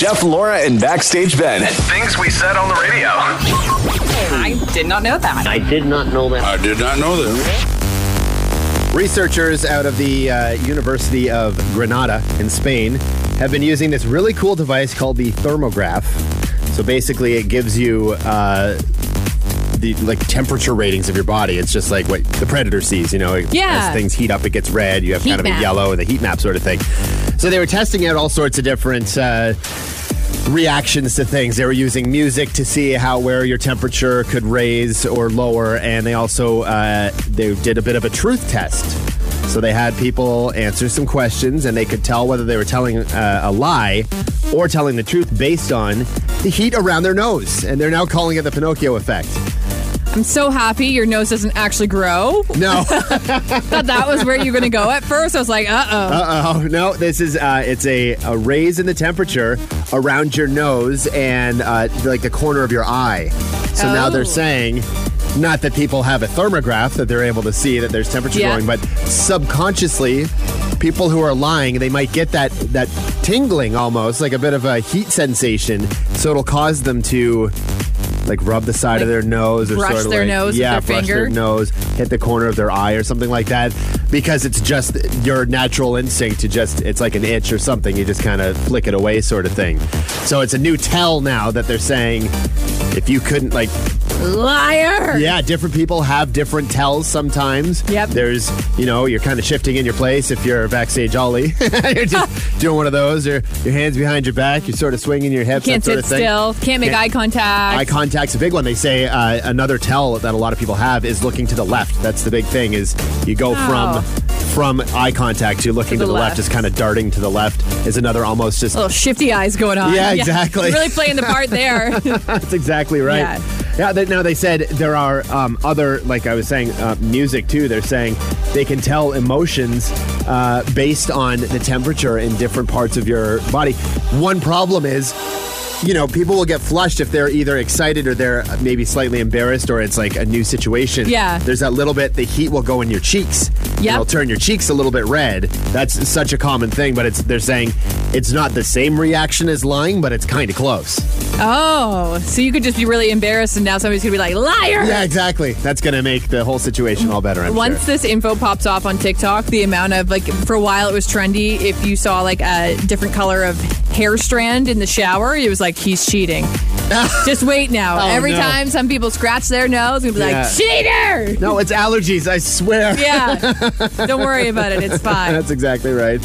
Jeff, Laura, and Backstage Ben. Things we said on the radio. I did not know that. I did not know that. I did not know that. Researchers out of the uh, University of Granada in Spain have been using this really cool device called the thermograph. So basically, it gives you uh, the like temperature ratings of your body. It's just like what the predator sees. You know, Yeah. as things heat up, it gets red. You have Heat kind of map. a yellow and the heat map sort of thing. So they were testing out all sorts of different. Uh, reactions to things. They were using music to see how where your temperature could raise or lower, and they also uh, they did a bit of a truth test. So they had people answer some questions, and they could tell whether they were telling uh, a lie or telling the truth based on the heat around their nose. And they're now calling it the Pinocchio effect. I'm so happy your nose doesn't actually grow. No, Thought that was where you were going to go at first. I was like, uh oh. uh oh, no. This is uh, it's a, a raise in the temperature around your nose and uh, like the corner of your eye. So now Oh. they're saying. Not that people have a thermograph that they're able to see that there's temperature Yeah. going, but subconsciously, people who are lying, they might get that that tingling almost, like a bit of a heat sensation. So it'll cause them to like rub the side of their nose or brush sort of their like, nose with yeah, their brush finger? their nose, hit the corner of their eye or something like that, because it's just your natural instinct to just it's like an itch or something. You just kind of flick it away, sort of thing. So it's a new tell now that they're saying if you couldn't like Liar. yeah, different people have different tells sometimes. Yep. There's, you know, you're kind of shifting in your place if you're backstage ollie. you're just doing one of those, or your hands behind your back, you're sort of swinging your hips, Can't that sort sit of thing. still. Can't make Can't- eye contact. Eye contact's a big one. They say uh, another tell that a lot of people have is looking to the left. That's the big thing. Is you go Oh. from from eye contact to looking to the left. just kind of darting to the left. Is another almost just. Little shifty eyes going on. Yeah, exactly. Really playing the part there. That's exactly right. Yeah. Yeah. they, now they said there are um, other, like I was saying, uh, music too. They're saying they can tell emotions uh, based on the temperature in different parts of your body. One problem is. You know, people will get flushed if they're either excited or they're maybe slightly embarrassed or it's like a new situation. Yeah. There's that little bit, the heat will go in your cheeks. Yeah. It'll turn your cheeks a little bit red. That's such a common thing, but it's they're saying it's not the same reaction as lying, but it's kind of close. oh, so you could just be really embarrassed and now somebody's going to be like, liar. Yeah, exactly. That's going to make the whole situation all better. I'm Once sure. this info pops off on TikTok, the amount of like for a while it was trendy. If you saw like a different color of hair strand in the shower, it was like he's cheating. Just wait now. Oh, Every no. time some people scratch their nose, we'll be Yeah. like cheater. No, it's allergies. I swear. Yeah, don't worry about it. It's fine. That's exactly right.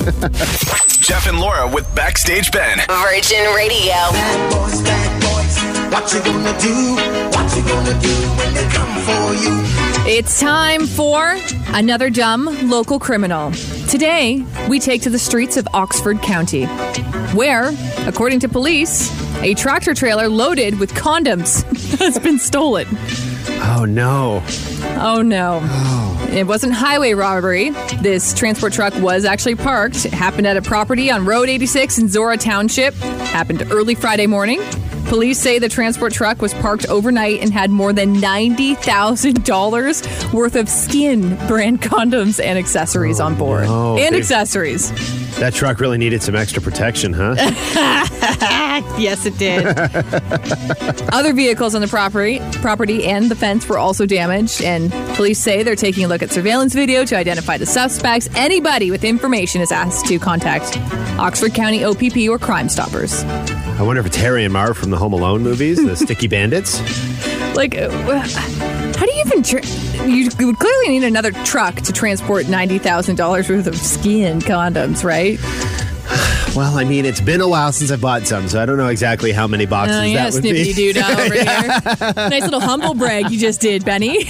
Jeff and Laura with Backstage Ben. Virgin Radio. Bad boys, bad boys, what you gonna do? What you gonna do when they come for you? It's time for another dumb local criminal. Today, we take to the streets of Oxford County, where, according to police, a tractor trailer loaded with condoms has been stolen. oh no. Oh no. Oh. It wasn't highway robbery. This transport truck was actually parked. It happened at a property on Road 86 in Zorra Township. Happened early Friday morning. Police say the transport truck was parked overnight and had more than $90,000 worth of SKYN brand condoms and accessories on oh, board. no. And They- accessories. That truck really needed some extra protection, huh? Yes, it did. Other vehicles on the property, property and the fence were also damaged, and police say they're taking a look at surveillance video to identify the suspects. Anybody with information is asked to contact Oxford County OPP or Crime Stoppers. I wonder if it's Harry and Marv from the Home Alone movies, the Sticky Bandits. Like, uh, how do you even? Tra- you would clearly need another truck to transport ninety thousand dollars worth of SKYN condoms, right? Well, I mean, it's been a while since I bought some, so I don't know exactly how many boxes Oh yeah, that would be. doo over here. Nice little humble brag you just did, Benny.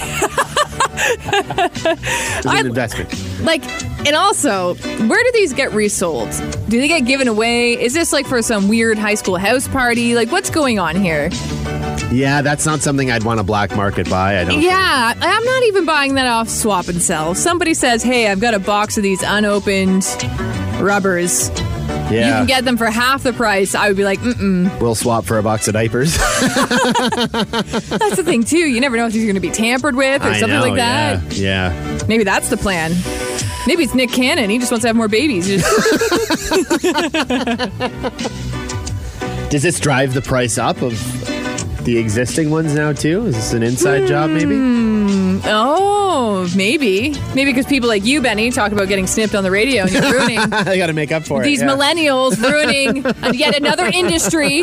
It's an investment. Like, and also, where do these get resold? Do they get given away? Is this like for some weird high school house party? Like, what's going on here? Yeah, that's not something I'd want a black market buy. I don't. Yeah, I'm not even buying that off swap and sell. Somebody says, hey, I've got a box of these unopened rubbers. You can get them for half the price. I would be like, mm-mm. We'll swap for a box of diapers. That's the thing, too. You never know if these are going to be tampered with or I something know, like that. Yeah. yeah. Maybe that's the plan. Maybe it's Nick Cannon. He just wants to have more babies. Does this drive the price up of the existing ones now too? Is this an inside job maybe? Hmm. Oh, maybe. Maybe because people like you, Benny, talk about getting snipped on the radio and you're ruining I got to make up for these it. yeah. millennials, ruining yet another industry.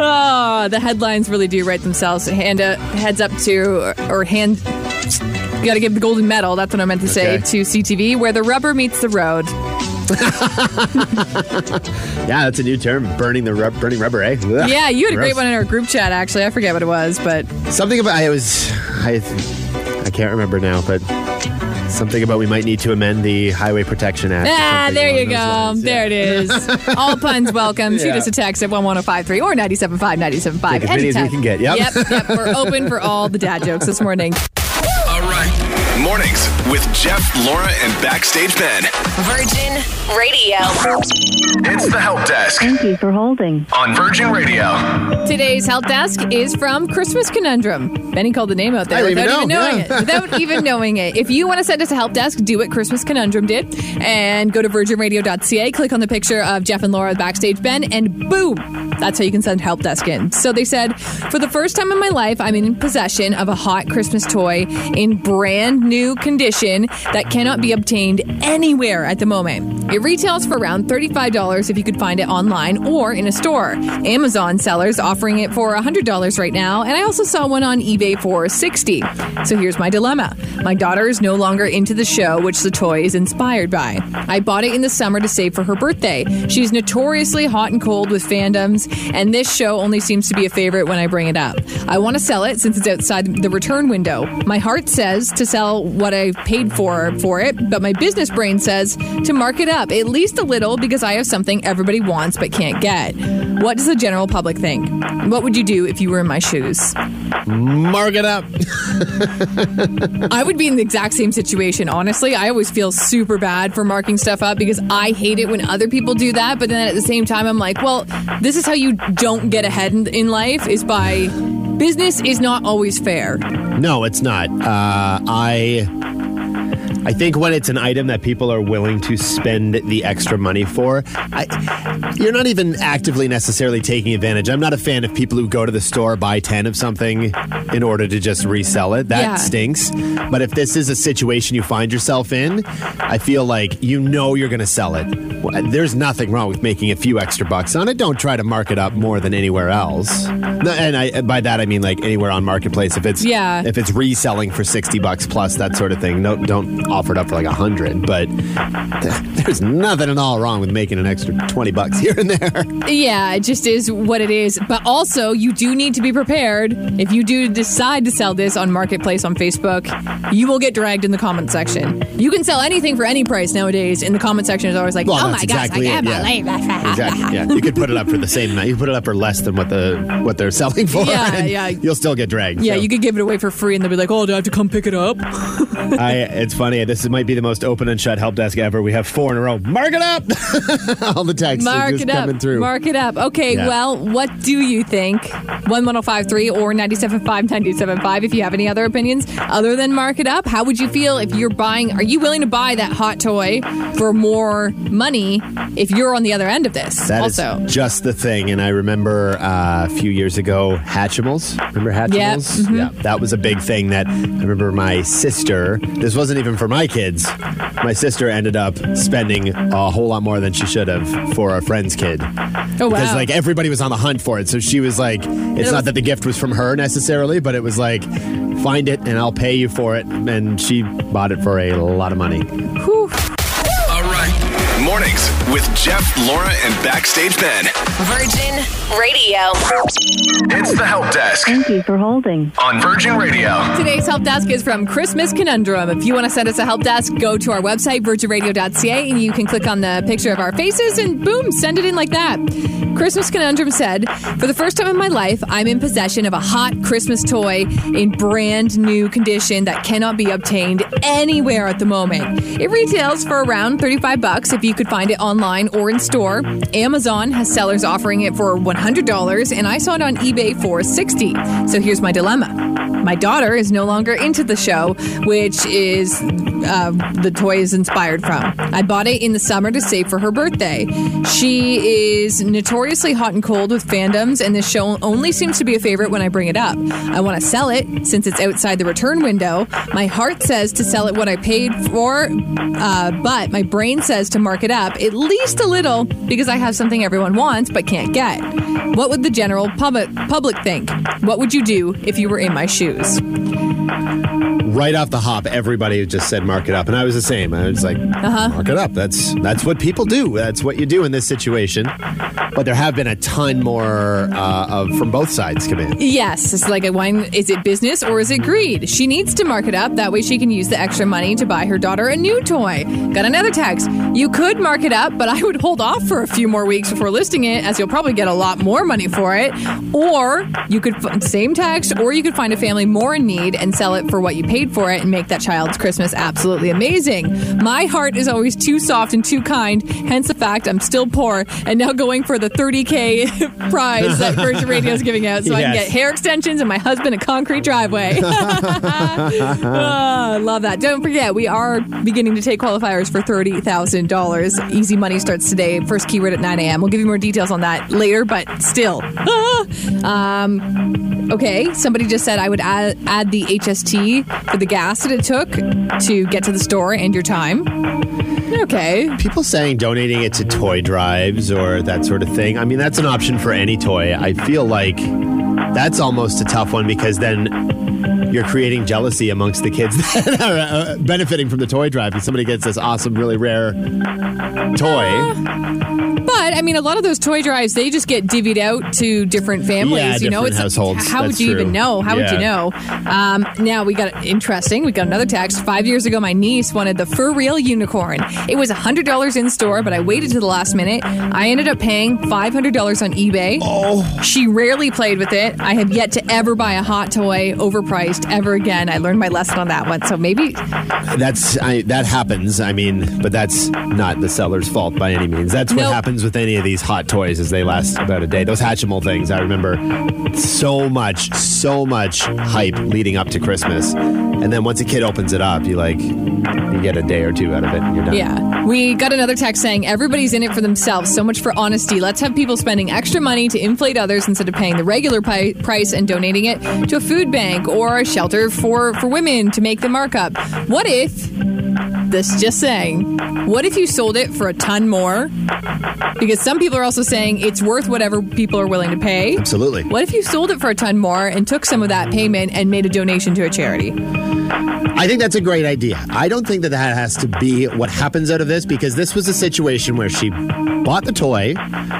oh, the headlines really do write themselves. Hand uh, heads up to, or hand. You got to give the golden medal. That's what I meant to say Okay. to CTV, where the rubber meets the road. Yeah, that's a new term. Burning the rub- burning rubber, eh? Ugh. Yeah, you had a great one in our group chat. Actually, I forget what it was, but Something about I was I I can't remember now, but something about we might need to amend the Highway Protection Act. Ah, there you go. lines. There it is. All puns welcome. Shoot Yeah. us a text at 11053 or 975 975. Take as many as we can get. Yep. Yep, yep. We're open for all the dad jokes this morning. All right. Mornings with Jeff, Laura, and Backstage Ben. Virgin Radio. It's the Help Desk Thank you for holding. on Virgin Radio. Today's help desk is from Christmas Conundrum. Benny called the name out there without even even knowing yeah. it. Without even knowing it. If you want to send us a help desk, do what Christmas Conundrum did and go to virginradio.ca, click on the picture of Jeff and Laura backstage Ben, and boom, that's how you can send help desk in. So they said, for the first time in my life, I'm in possession of a hot Christmas toy in brand new condition that cannot be obtained anywhere at the moment. It retails for around $35 if you could find it online or in a store. Amazon sellers offering it for $100 right now, and I also saw one on eBay for 60. So here's my dilemma. My daughter is no longer into the show, which the toy is inspired by. I bought it in the summer to save for her birthday. She's notoriously hot and cold with fandoms, and this show only seems to be a favorite when I bring it up. I want to sell it since it's outside the return window. My heart says to sell what I paid for for it, but my business brain says to mark it up at least a little because I have something everybody wants but can't get. What does the general public think? What would you do if you were in my shoes? Mark it up. I would be in the exact same situation, honestly. I always feel super bad for marking stuff up because I hate it when other people do that. But then at the same time, I'm like, well, this is how you don't get ahead in, in life is by business is not always fair. No, it's not. Uh, I I think when it's an item that people are willing to spend the extra money for, I, you're not even actively necessarily taking advantage. I'm not a fan of people who go to the store buy 10 of something in order to just resell it. That Yeah. stinks. But if this is a situation you find yourself in, I feel like you know you're going to sell it. There's nothing wrong with making a few extra bucks on it. Don't try to mark it up more than anywhere else. And I, by that I mean like anywhere on marketplace. If it's Yeah. if it's reselling for 60 bucks plus that sort of thing no don't offer it up for like a 100 but there's nothing at all wrong with making an extra 20 bucks here and there Yeah, it just is what it is. But also, you do need to be prepared. If you do decide to sell this on Marketplace on Facebook, you will get dragged in the comment section. You can sell anything for any price nowadays. In the comment section is always like, Well, oh my gosh, exactly I it, can't yeah. exactly yeah you could put it up for the same amount you could put it up for less than what the what they're selling for Yeah, and yeah. you'll still get dragged Yeah, So, you could give it away for free and they'll be like, oh, do I have to come pick it up? I, it's funny this might be the most open and shut help desk ever we have four in a row mark it up all the texts are Mark just it up. coming through Mark it up. Okay, Yeah. well, what do you think? 11053 or 975 975 if you have any other opinions other than mark it up. How would you feel if you're buying, are you willing to buy that hot toy for more money if you're on the other end of this? That is also. just the thing. And I remember uh, a few years ago, Hatchimals. Remember Hatchimals? mm-hmm. Yeah. That was a big thing that I remember my sister, this wasn't even for my kids. My sister ended up spending a whole lot more than she should have for a friend's kid. oh, Because like everybody was on the hunt for it. So she was like, it's was- not that the gift was from her necessarily, but it was like, find it and I'll pay you for it. And she bought it for a lot of money. Whew. All right. Mornings with Jeff, Laura, and Backstage Ben. Virgin Radio. It's the Help Desk Thank you for holding. on Virgin Radio. Today's help desk is from Christmas Conundrum. If you want to send us a help desk, go to our website, virginradio.ca, and you can click on the picture of our faces and boom, send it in like that. Christmas Conundrum said, For the first time in my life, I'm in possession of a hot Christmas toy in brand new condition that cannot be obtained anywhere at the moment. It retails for around 35 bucks if you could find it online or in store. Amazon has sellers offering it for $100 and I saw it on eBay for 60. So here's my dilemma. My daughter is no longer into the show, which is uh, the toy is inspired from. I bought it in the summer to save for her birthday. She is notoriously hot and cold with fandoms, and this show only seems to be a favorite when I bring it up. I want to sell it since it's outside the return window. My heart says to sell it what I paid for, uh, but my brain says to mark it up at least a little because I have something everyone wants but can't get. What would the general public public think? What would you do if you were in my shoes? Right off the hop, everybody just said mark it up, and I was the same. I was like, Uh-huh. mark it up. That's that's what people do. That's what you do in this situation. But there have been a ton more uh, of from both sides come in. Yes, it's like a wine. Is it business or is it greed? She needs to mark it up. That way she can use the extra money to buy her daughter a new toy. Got another text. You could mark it up, but I would hold off for a few more weeks before listing it, as you'll probably get a lot more money for it. Or you could, same text, or you could find a family more in need and sell it for what you paid for it and make that child's Christmas absolutely amazing. My heart is always too soft and too kind, hence the fact I'm still poor and now going for the 30K prize that Virgin Radio is giving out so I can get hair extensions and my husband a concrete driveway. Ah, love that. Don't forget, we are beginning to take qualifiers for $30,000. Easy money starts today. First keyword at 9 a.m. We'll give you more details on that later, but still. Um, okay, somebody just said I would add, add the HST for the gas that it took to get to the store and your time. Okay. People saying donating it to toy drives or that sort of thing. I mean, that's an option for any toy. I feel like that's almost a tough one because then you're creating jealousy amongst the kids that are uh, benefiting from the toy drive. If somebody gets this awesome, really rare toy, But I mean, a lot of those toy drives they just get divvied out to different families. Yeah, you know, different households. How would you true. even know? How would you know? Um, now we got interesting. We got another text. Five years ago, my niece wanted the FurReal unicorn. It was hundred dollars in store, but I waited to the last minute. I ended up paying five hundred dollars on eBay. Oh, she rarely played with it. I have yet to ever buy a hot toy overpriced ever again. I learned my lesson on that one. So maybe that's I, that happens. I mean, but that's not the seller's fault by any means. That's what Nope. happens with any of these hot toys is they last about a day. Those Hatchimal things, I remember so much, so much hype leading up to Christmas, and then once a kid opens it up, you like you get a day or two out of it, and you're done. Yeah. We got another text saying everybody's in it for themselves. So much for honesty. Let's have people spending extra money to inflate others instead of paying the regular pi- price and donating it to a food bank or a shelter for, for women to make the markup. What if, this just saying, what if you sold it for a ton more? Because some people are also saying it's worth whatever people are willing to pay. Absolutely. What if you sold it for a ton more and took some of that payment and made a donation to a charity? I think that's a great idea. I don't think that that has to be what happens out of this because this was a situation where she bought the toy,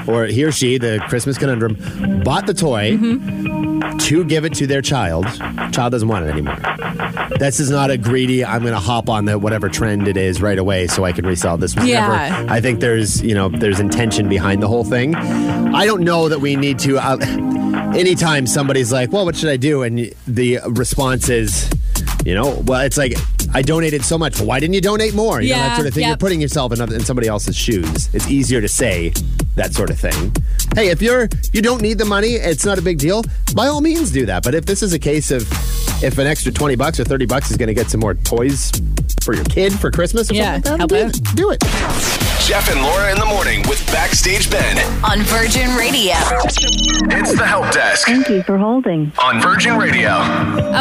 or he or she, the Christmas conundrum, bought the toy mm-hmm. to give it to their child. Child doesn't want it anymore. This is not a greedy. I'm going to hop on the whatever trend it is right away so I can resell this. Was Yeah. I think there's you know there's intention behind the whole thing. I don't know that we need to. Uh, anytime somebody's like, "Well, what should I do?" and the response is, you know, well, it's like I donated so much. Why didn't you donate more? You know, Yeah, that sort of thing. You're yep. putting yourself in, other- in somebody else's shoes. It's easier to say that sort of thing. Hey, if you're you don't need the money, it's not a big deal. By all means, do that. But if this is a case of if an extra twenty bucks or thirty bucks is going to get some more toys for your kid for Christmas or Yeah, something like help that, out. do it. Do it. Jeff and Laura in the morning with Backstage Ben. on Virgin Radio. It's the help desk Thank you for holding. on Virgin Radio.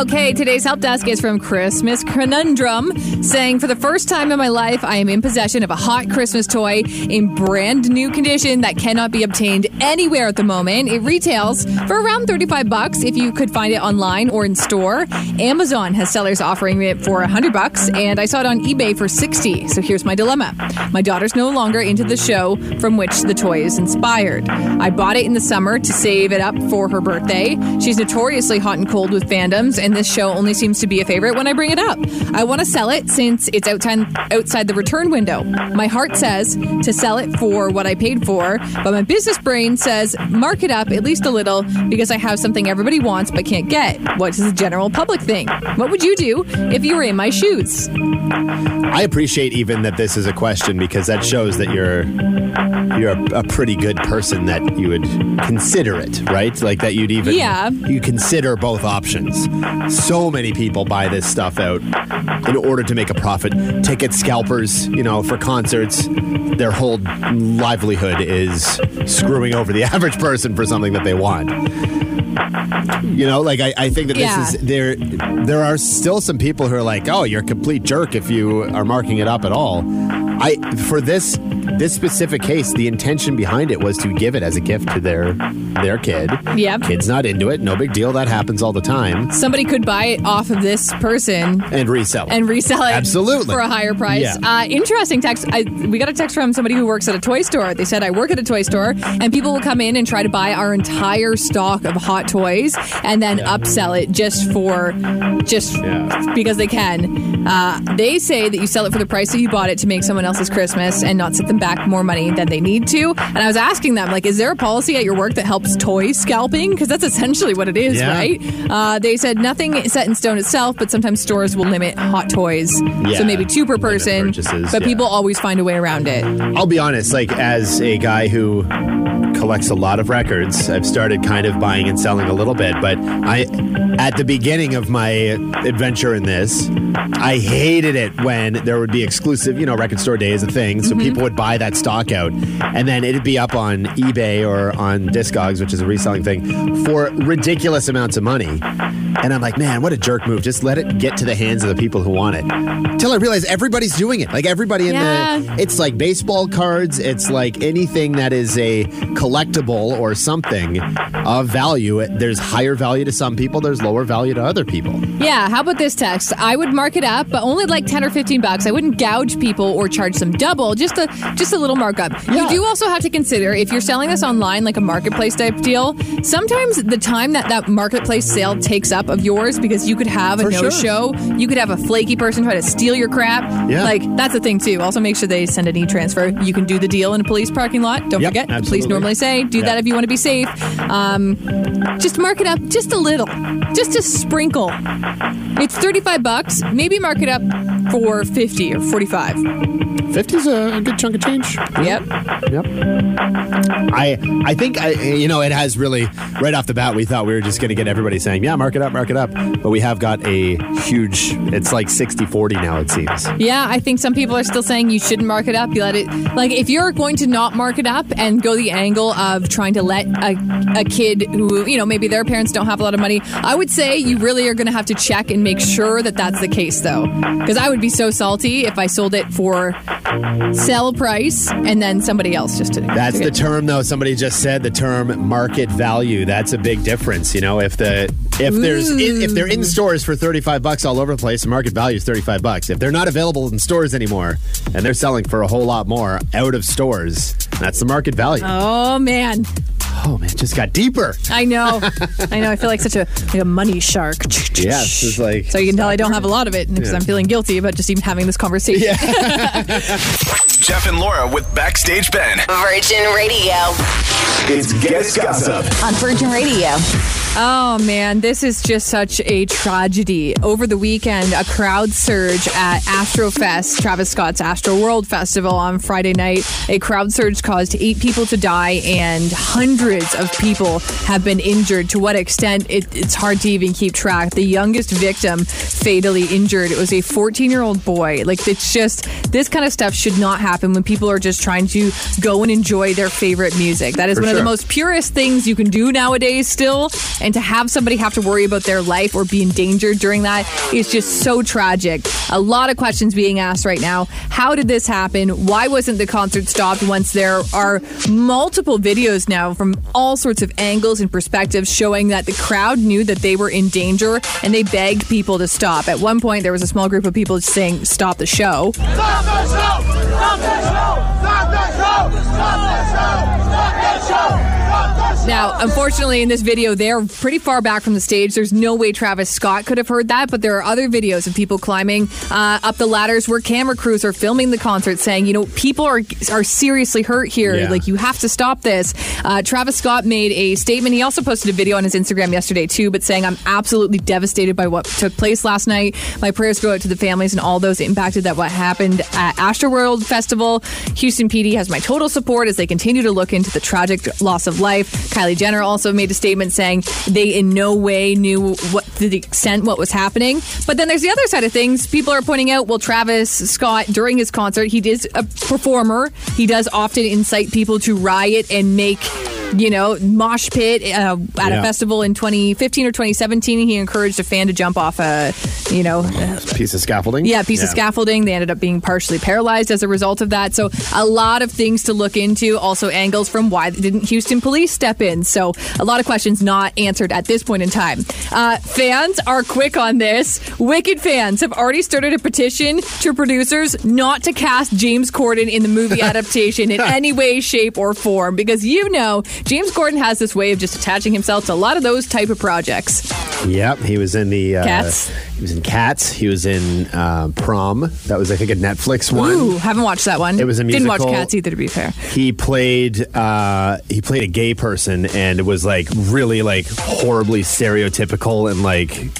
Okay, today's help desk is from Christmas Conundrum, saying, For the first time in my life, I am in possession of a hot Christmas toy in brand new condition that cannot be obtained anywhere at the moment. It retails for around 35 bucks if you could find it online or in store. Amazon has sellers offering it for 100 bucks, and I saw it on eBay for 60. So here's my dilemma. My daughter's no longer into the show from which the toy is inspired. I bought it in the summer to save it up for her birthday. She's notoriously hot and cold with fandoms, and this show only seems to be a favorite when I bring it up. I want to sell it since it's outside outside the return window. My heart says to sell it for what I paid for, but my business brain says mark it up at least a little because I have something everybody wants but can't get. What does the general public think? What would you do if you were in my shoes? I appreciate even that this is a question because that shows that you're you're a, a pretty good person that you would consider it, right? Like that you'd even Yeah. you consider both options. So many people buy this stuff out in order to make a profit. Ticket scalpers, you know, for concerts, their whole livelihood is screwing over the average person for something that they want. You know, like I, I think that Yeah. this is there. There are still some people who are like, "Oh, you're a complete jerk if you are marking it up at all." I for this this specific case, the intention behind it was to give it as a gift to their their kid. Yep. Kid's not into it. No big deal. That happens all the time. Somebody could buy it off of this person And resell. it. and resell it Absolutely. for a higher price. Yeah. Uh, interesting text. I, we got a text from somebody who works at a toy store. They said, I work at a toy store, and people will come in and try to buy our entire stock of hot toys and then upsell it just for, just Yeah. because they can. Uh, they say that you sell it for the price that you bought it to make someone else's Christmas and not set them back more money than they need to. And I was asking them, like, is there a policy at your work that helps toy scalping? Because that's essentially what it is, Yeah. right? Uh, they said nothing is set in stone itself, but sometimes stores will limit hot toys. Yeah. So maybe two per person, but yeah. people always find a way around it. I'll be honest, like as a guy who collects a lot of records, I've started kind of buying and selling a little bit, but I at the beginning of my adventure in this, I hated it when there would be exclusive, you know, record store day is a thing, so people would buy that stock out and then it'd be up on eBay or on Discogs, which is a reselling thing, for ridiculous amounts of money. And I'm like, man, what a jerk move. Just let it get to the hands of the people who want it. Till I realize everybody's doing it. Like everybody in Yeah. the it's like baseball cards, it's like anything that is a collectible or something of value. There's higher value to some people, there's lower value to other people. Yeah, how about this text? I would mark it up, but only like 10 or 15 bucks. I wouldn't gouge people or charge them double, just a just a little markup. You do also have to consider if you're selling this online like a marketplace type deal, sometimes the time that that marketplace sale takes up of yours because you could have a For sure. no-show, you could have a flaky person try to steal your crap. Yeah. Like that's a thing too. Also make sure they send an e-transfer. You can do the deal in a police parking lot. Don't Yep, forget. Police normally say do Yep. that if you want to be safe. Um, just mark it up just a little. Just a sprinkle. It's 35 bucks. Maybe mark it up for 50 or 45. 50 is a good chunk of change. Yep. Yep. I I think I you know it has really right off the bat we thought we were just going to get everybody saying yeah mark it up mark it up but we have got a huge it's like 60-40 now it seems. Yeah, I think some people are still saying you shouldn't mark it up. You let it like if you're going to not mark it up and go the angle of trying to let a, a kid who you know maybe their parents don't have a lot of money, I would say you really are going to have to check and make sure that that's the case though, because I would be so salty if I sold it for sell price and then somebody else just to That's to the term though. Somebody just said the term market value. That's a big difference you know? If the if there's in, if they're in stores for 35 bucks all over the place the market value is 35 bucks. If they're not available in stores anymore and they're selling for a whole lot more out of stores that's the market value. Oh man, oh man it just got deeper I know, I know. I feel like such a like a money shark. yes it's like So you can tell I don't have a lot of it because Yeah. I'm feeling guilty about just even having this conversation. Jeff and Laura with Backstage Ben. Virgin Radio. It's Guest Gossip. On Virgin Radio. Oh man, this is just such a tragedy. Over the weekend, a crowd surge at Astrofest, Travis Scott's Astroworld Festival on Friday night. A crowd surge caused eight people to die and hundreds of people have been injured. To what extent, it, it's hard to even keep track. The youngest victim fatally injured. It was a 14 year old boy. Like, it's just, this kind of stuff should not happen when people are just trying to go and enjoy their favorite music. That is For one of the most purest things you can do nowadays still and to have somebody have to worry about their life or be endangered during that is just so tragic. A lot of questions being asked right now. How did this happen? Why wasn't the concert stopped once there are multiple videos now from all sorts of angles and perspectives showing that the crowd knew that they were in danger and they begged people to stop. At one point there was a small group of people saying stop the show. Stop the show! Stop the show! Stop the Now, unfortunately, in this video, they're pretty far back from the stage. There's no way Travis Scott could have heard that, but there are other videos of people climbing uh, up the ladders where camera crews are filming the concert, saying, you know, people are are seriously hurt here. Yeah. Like, you have to stop this. Uh, Travis Scott made a statement. He also posted a video on his Instagram yesterday too, but saying, "I'm absolutely devastated by what took place last night. My prayers go out to the families and all those impacted that what happened at Astroworld Festival. Houston PD has my total support as they continue to look into the tragic loss of life." Kylie Jenner also made a statement saying they in no way knew what the extent what was happening. But then there's the other side of things. People are pointing out, well, Travis Scott during his concert, he is a performer. He does often incite people to riot and make. You know, mosh pit uh, at Yeah. a festival in 2015 or 2017. He encouraged a fan to jump off a, you know, Piece of scaffolding. yeah, piece of scaffolding. They ended up being partially paralyzed as a result of that. So a lot of things to look into. Also angles from why didn't Houston police step in? So a lot of questions not answered at this point in time. Uh, fans are quick on this. Wicked fans have already started a petition to producers not to cast James Corden in the movie adaptation in any way, shape, or form because you know James Corden has this way of just attaching himself to a lot of those type of projects. Yep, he was in the uh, Cats. He was in Cats. He was in uh, Prom. That was, I think, a Netflix one. Ooh, haven't watched that one. It was a musical. Didn't watch. Cats either, to be fair. He played uh, he played a gay person, and it was like really like horribly stereotypical and like.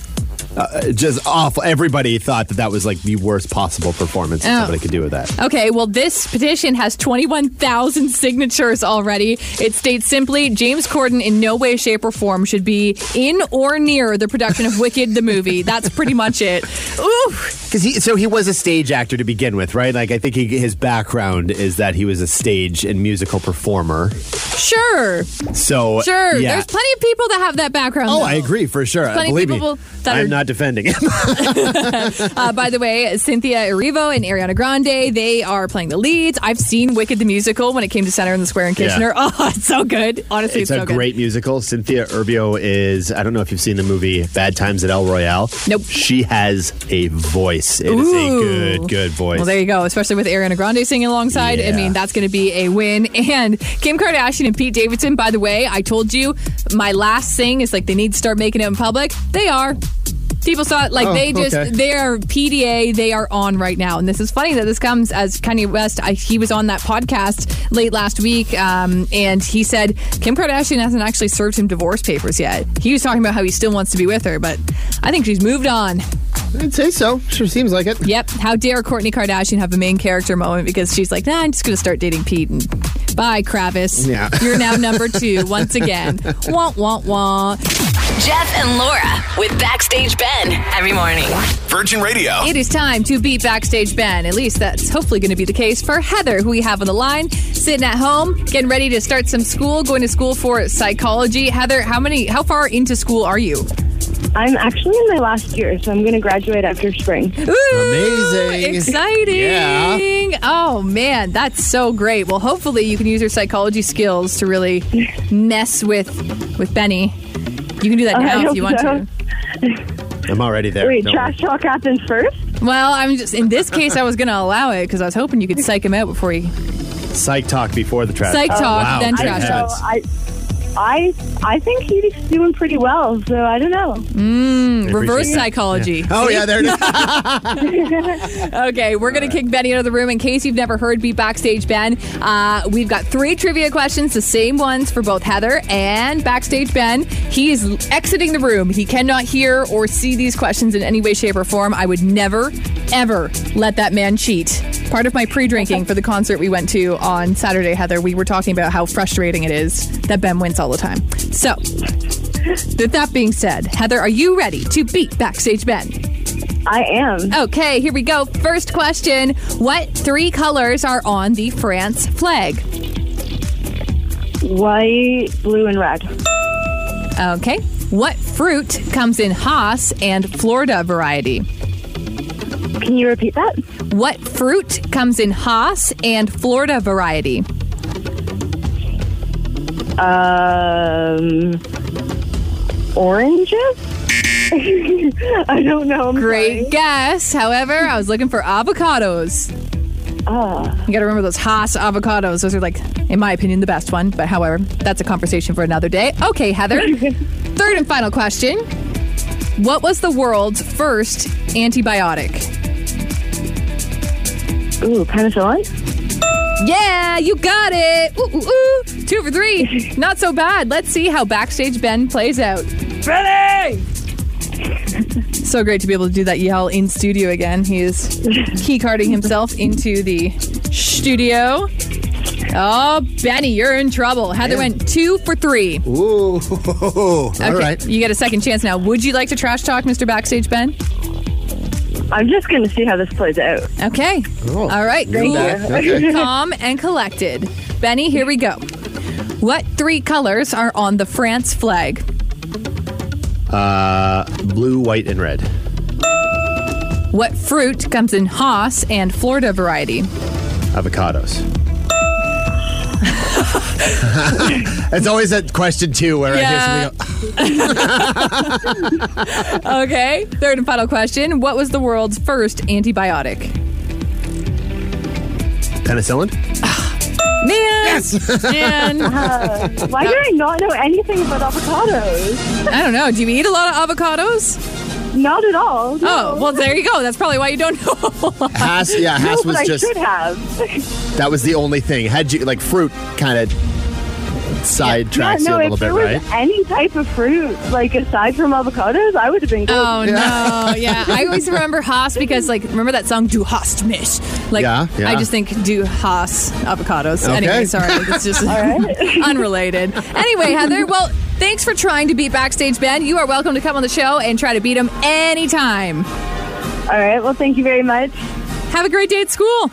Uh, just awful. Everybody thought that that was like the worst possible performance that Oh. somebody could do with that. Okay, well, this petition has 21,000 signatures already. It states simply James Corden in no way, shape, or form should be in or near the production of Wicked the movie. That's pretty much it. Ooh, Because he, so he was a stage actor to begin with, right? Like I think he, his background is that he was a stage and musical performer. sure, So sure. yeah. There's plenty of people that have that background. Oh, though. I agree for sure. plenty of Believe me, that I'm are- not defending him. Uh, by the way, Cynthia Erivo and Ariana Grande, they are playing the leads. I've seen Wicked the musical when it came to Center in the Square in Yeah. Kitchener. Oh, it's so good. Honestly, it's it's, a so great musical. Cynthia Erivo is, I don't know if you've seen the movie Bad Times at El Royale. Nope. She has a voice. It is a Ooh. good, good voice. Well, there you go. Especially with Ariana Grande singing alongside. I mean, that's going to be a win. And Kim Kardashian and Pete Davidson, by the way, I told you my last thing is like they need to start making it in public. They are. People saw it like Oh, they just okay. they are PDA they are on right now. And this is funny that this comes as Kanye West. I, he was on that podcast late last week um, and he said Kim Kardashian hasn't actually served him divorce papers yet. He was talking about how he still wants to be with her but I think she's moved on I'd say so. Sure seems like it. Yep. How dare Kourtney Kardashian have a main character moment because she's like, nah, I'm just going to start dating Pete and bye, Kravis. Yeah. You're now number two once again. wah, wah, wah. Jeff and Laura with Backstage Ben every morning. Virgin Radio. It is time to beat Backstage Ben. At least that's hopefully going to be the case for Heather, who we have on the line, sitting at home, getting ready to start some school, going to school for psychology. Heather, how many, how far into school are you? I'm actually in my last year, so I'm going to graduate after spring. Ooh, Amazing. Exciting. Yeah. Oh, man, that's so great. Well, hopefully you can use your psychology skills to really mess with with Benny. You can do that I now if you want so. to. I'm already there. Wait, Don't trash talk happens first? Well, I'm just in this case I was going to allow it because I was hoping you could psych him out before he worry. Psych talk before the trash. psych talk, wow. then Good trash talk. I, I, I think he's doing pretty well, so I don't know. Reverse appreciate that. psychology. Oh yeah, there it is. Okay, we're going to kick Benny out of the room. In case you've never heard Beat Backstage Ben, uh, we've got three trivia questions, the same ones for both Heather and Backstage Ben. He is exiting the room. He cannot hear or see these questions in any way, shape, or form. I would never, ever let that man cheat. Part of my pre drinking for the concert we went to on Saturday, Heather, we were talking about how frustrating it is that Ben wins all the time. So, with that being said, Heather, are you ready to beat Backstage Ben? I am. Okay, here we go. First question What three colors are on the France flag? White, blue, and red. Okay. What fruit comes in Hass and Florida variety? Can you repeat that? What fruit comes in Hass and Florida variety? Um, oranges? I don't know. I'm Great sorry. guess. However, I was looking for avocados. You got to remember those Hass avocados. Those are like, in my opinion, the best one. But however, that's a conversation for another day. Okay, Heather. Third and final question. What was the world's first antibiotic? Ooh, penicillin? Yeah, you got it. Ooh, ooh, ooh. Two for three. Not so bad. Let's see how Backstage Ben plays out. Benny! so great to be able to do that yell in studio again. He is key carding himself into the studio. Oh, Benny, you're in trouble. Heather went two for three. Ooh, all Okay, right. You get a second chance now. Would you like to trash talk Mr. Backstage Ben? I'm just going to see how this plays out. Okay. Oh, All right. you're Cool. Okay. Calm and collected. Benny, here we go. What three colors are on the France flag? Uh, blue, white, and red. What fruit comes in Hass and Florida variety? Avocados. it's always that question too where Yeah. I hear something. Go, Okay. Third and final question. What was the world's first antibiotic? Penicillin. Man. Man. Uh, why do I not know anything about avocados? I don't know. Do you eat a lot of avocados? Not at all. No. Oh, well, there you go. That's probably why you don't know a whole lot. Hass, yeah, no, Hass but was I just should have. that was the only thing. Had you like fruit kind of sidetracks yeah, no, you a little if bit, there was right? any type of fruit, like aside from avocados, I would have been good. Oh no! Yeah, I always remember Hass because, like, remember that song "Du hast mich"? Like, Yeah, yeah. I just think "Du hast avocados." Okay. Anyway, sorry, it's just unrelated. Anyway, Heather, well, thanks for trying to beat Backstage Ben. You are welcome to come on the show and try to beat him anytime. All right. Well, thank you very much. Have a great day at school.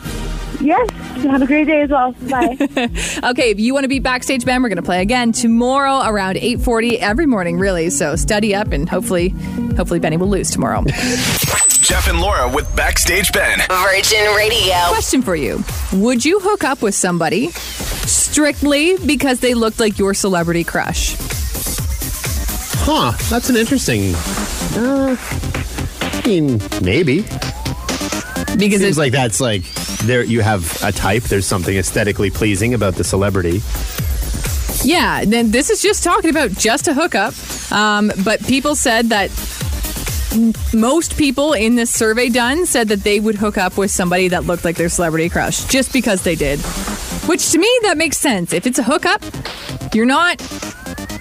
Yes. Have a great day as well. Bye. Okay, if you want to be Backstage Ben, we're going to play again tomorrow around 8:40 every morning, really. So study up, and hopefully, hopefully Benny will lose tomorrow. Jeff and Laura with Backstage Ben. Virgin Radio. Question for you: Would you hook up with somebody strictly because they looked like your celebrity crush? Huh? That's an interesting. Uh, I mean, maybe. Because Seems it's like that's like there. You have a type. There's something aesthetically pleasing about the celebrity. yeah. Then this is just talking about just a hookup. Um, but people said that most people in this survey done said that they would hook up with somebody that looked like their celebrity crush just because they did. Which to me that makes sense. If it's a hookup, you're not,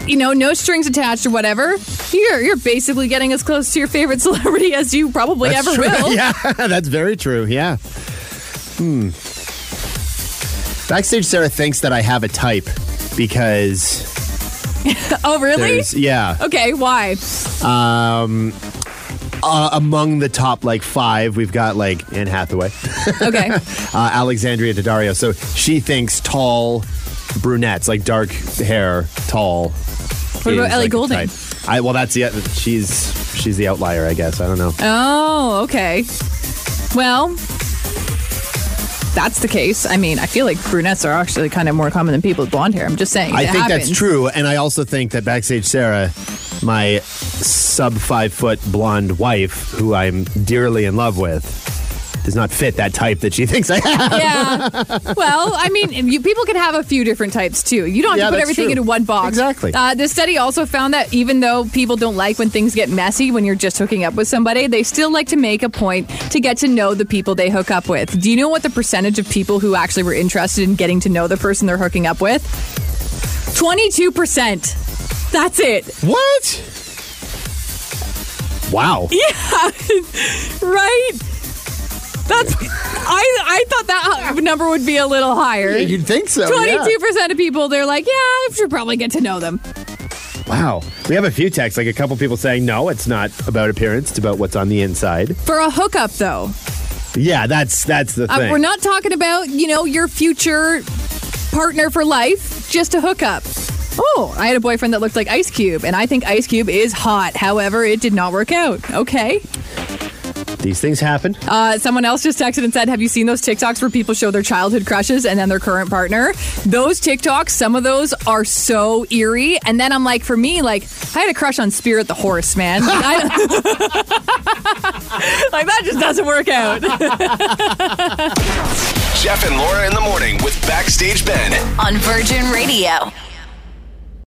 you know, no strings attached or whatever. You're you're basically getting as close to your favorite celebrity as you probably That's ever true. will. yeah, that's very true. Yeah. Hmm. Backstage Sarah thinks that I have a type because Oh, really? yeah. Okay, why? Um, uh, among the top like five, we've got like Anne Hathaway, Okay. uh, Alexandria Daddario. So she thinks tall brunettes, like dark hair, tall. What about Ellie like, Goulding? I well, that's the she's she's the outlier, I guess. I don't know. Oh, okay. Well, that's the case. I mean, I feel like brunettes are actually kind of more common than people with blonde hair. I'm just saying. I think happens. that's true, and I also think that backstage Sarah, my sub five foot blonde wife, who I'm dearly in love with, does not fit that type that she thinks I have. Yeah. Well, I mean, you, people can have a few different types too. You don't have Yeah, to put everything true. into one box. Exactly. Uh, this study also found that even though people don't like when things get messy when you're just hooking up with somebody, they still like to make a point to get to know the people they hook up with. Do you know what the percentage of people who actually were interested in getting to know the person they're hooking up with? 22%. That's it. What? Wow. Yeah. right? That's I I thought that number would be a little higher. You'd think so. yeah. 22% of people they're like, "Yeah, I should probably get to know them." Wow. We have a few texts, like a couple people saying, no, it's not about appearance, it's about what's on the inside. For a hookup though. Yeah, that's that's the Uh, thing. we're not talking about, you know, your future partner for life, just a hookup. Oh, I had a boyfriend that looked like Ice Cube, and I think Ice Cube is hot. However, it did not work out. Okay. These things happen. Uh, someone else just texted and said, Have you seen those TikToks where people show their childhood crushes and then their current partner? Those TikToks, some of those are so eerie. And then I'm like, for me, like, I had a crush on Spirit the horse, man. Like, I, like that just doesn't work out. Jeff and Laura in the morning with Backstage Ben. on Virgin Radio.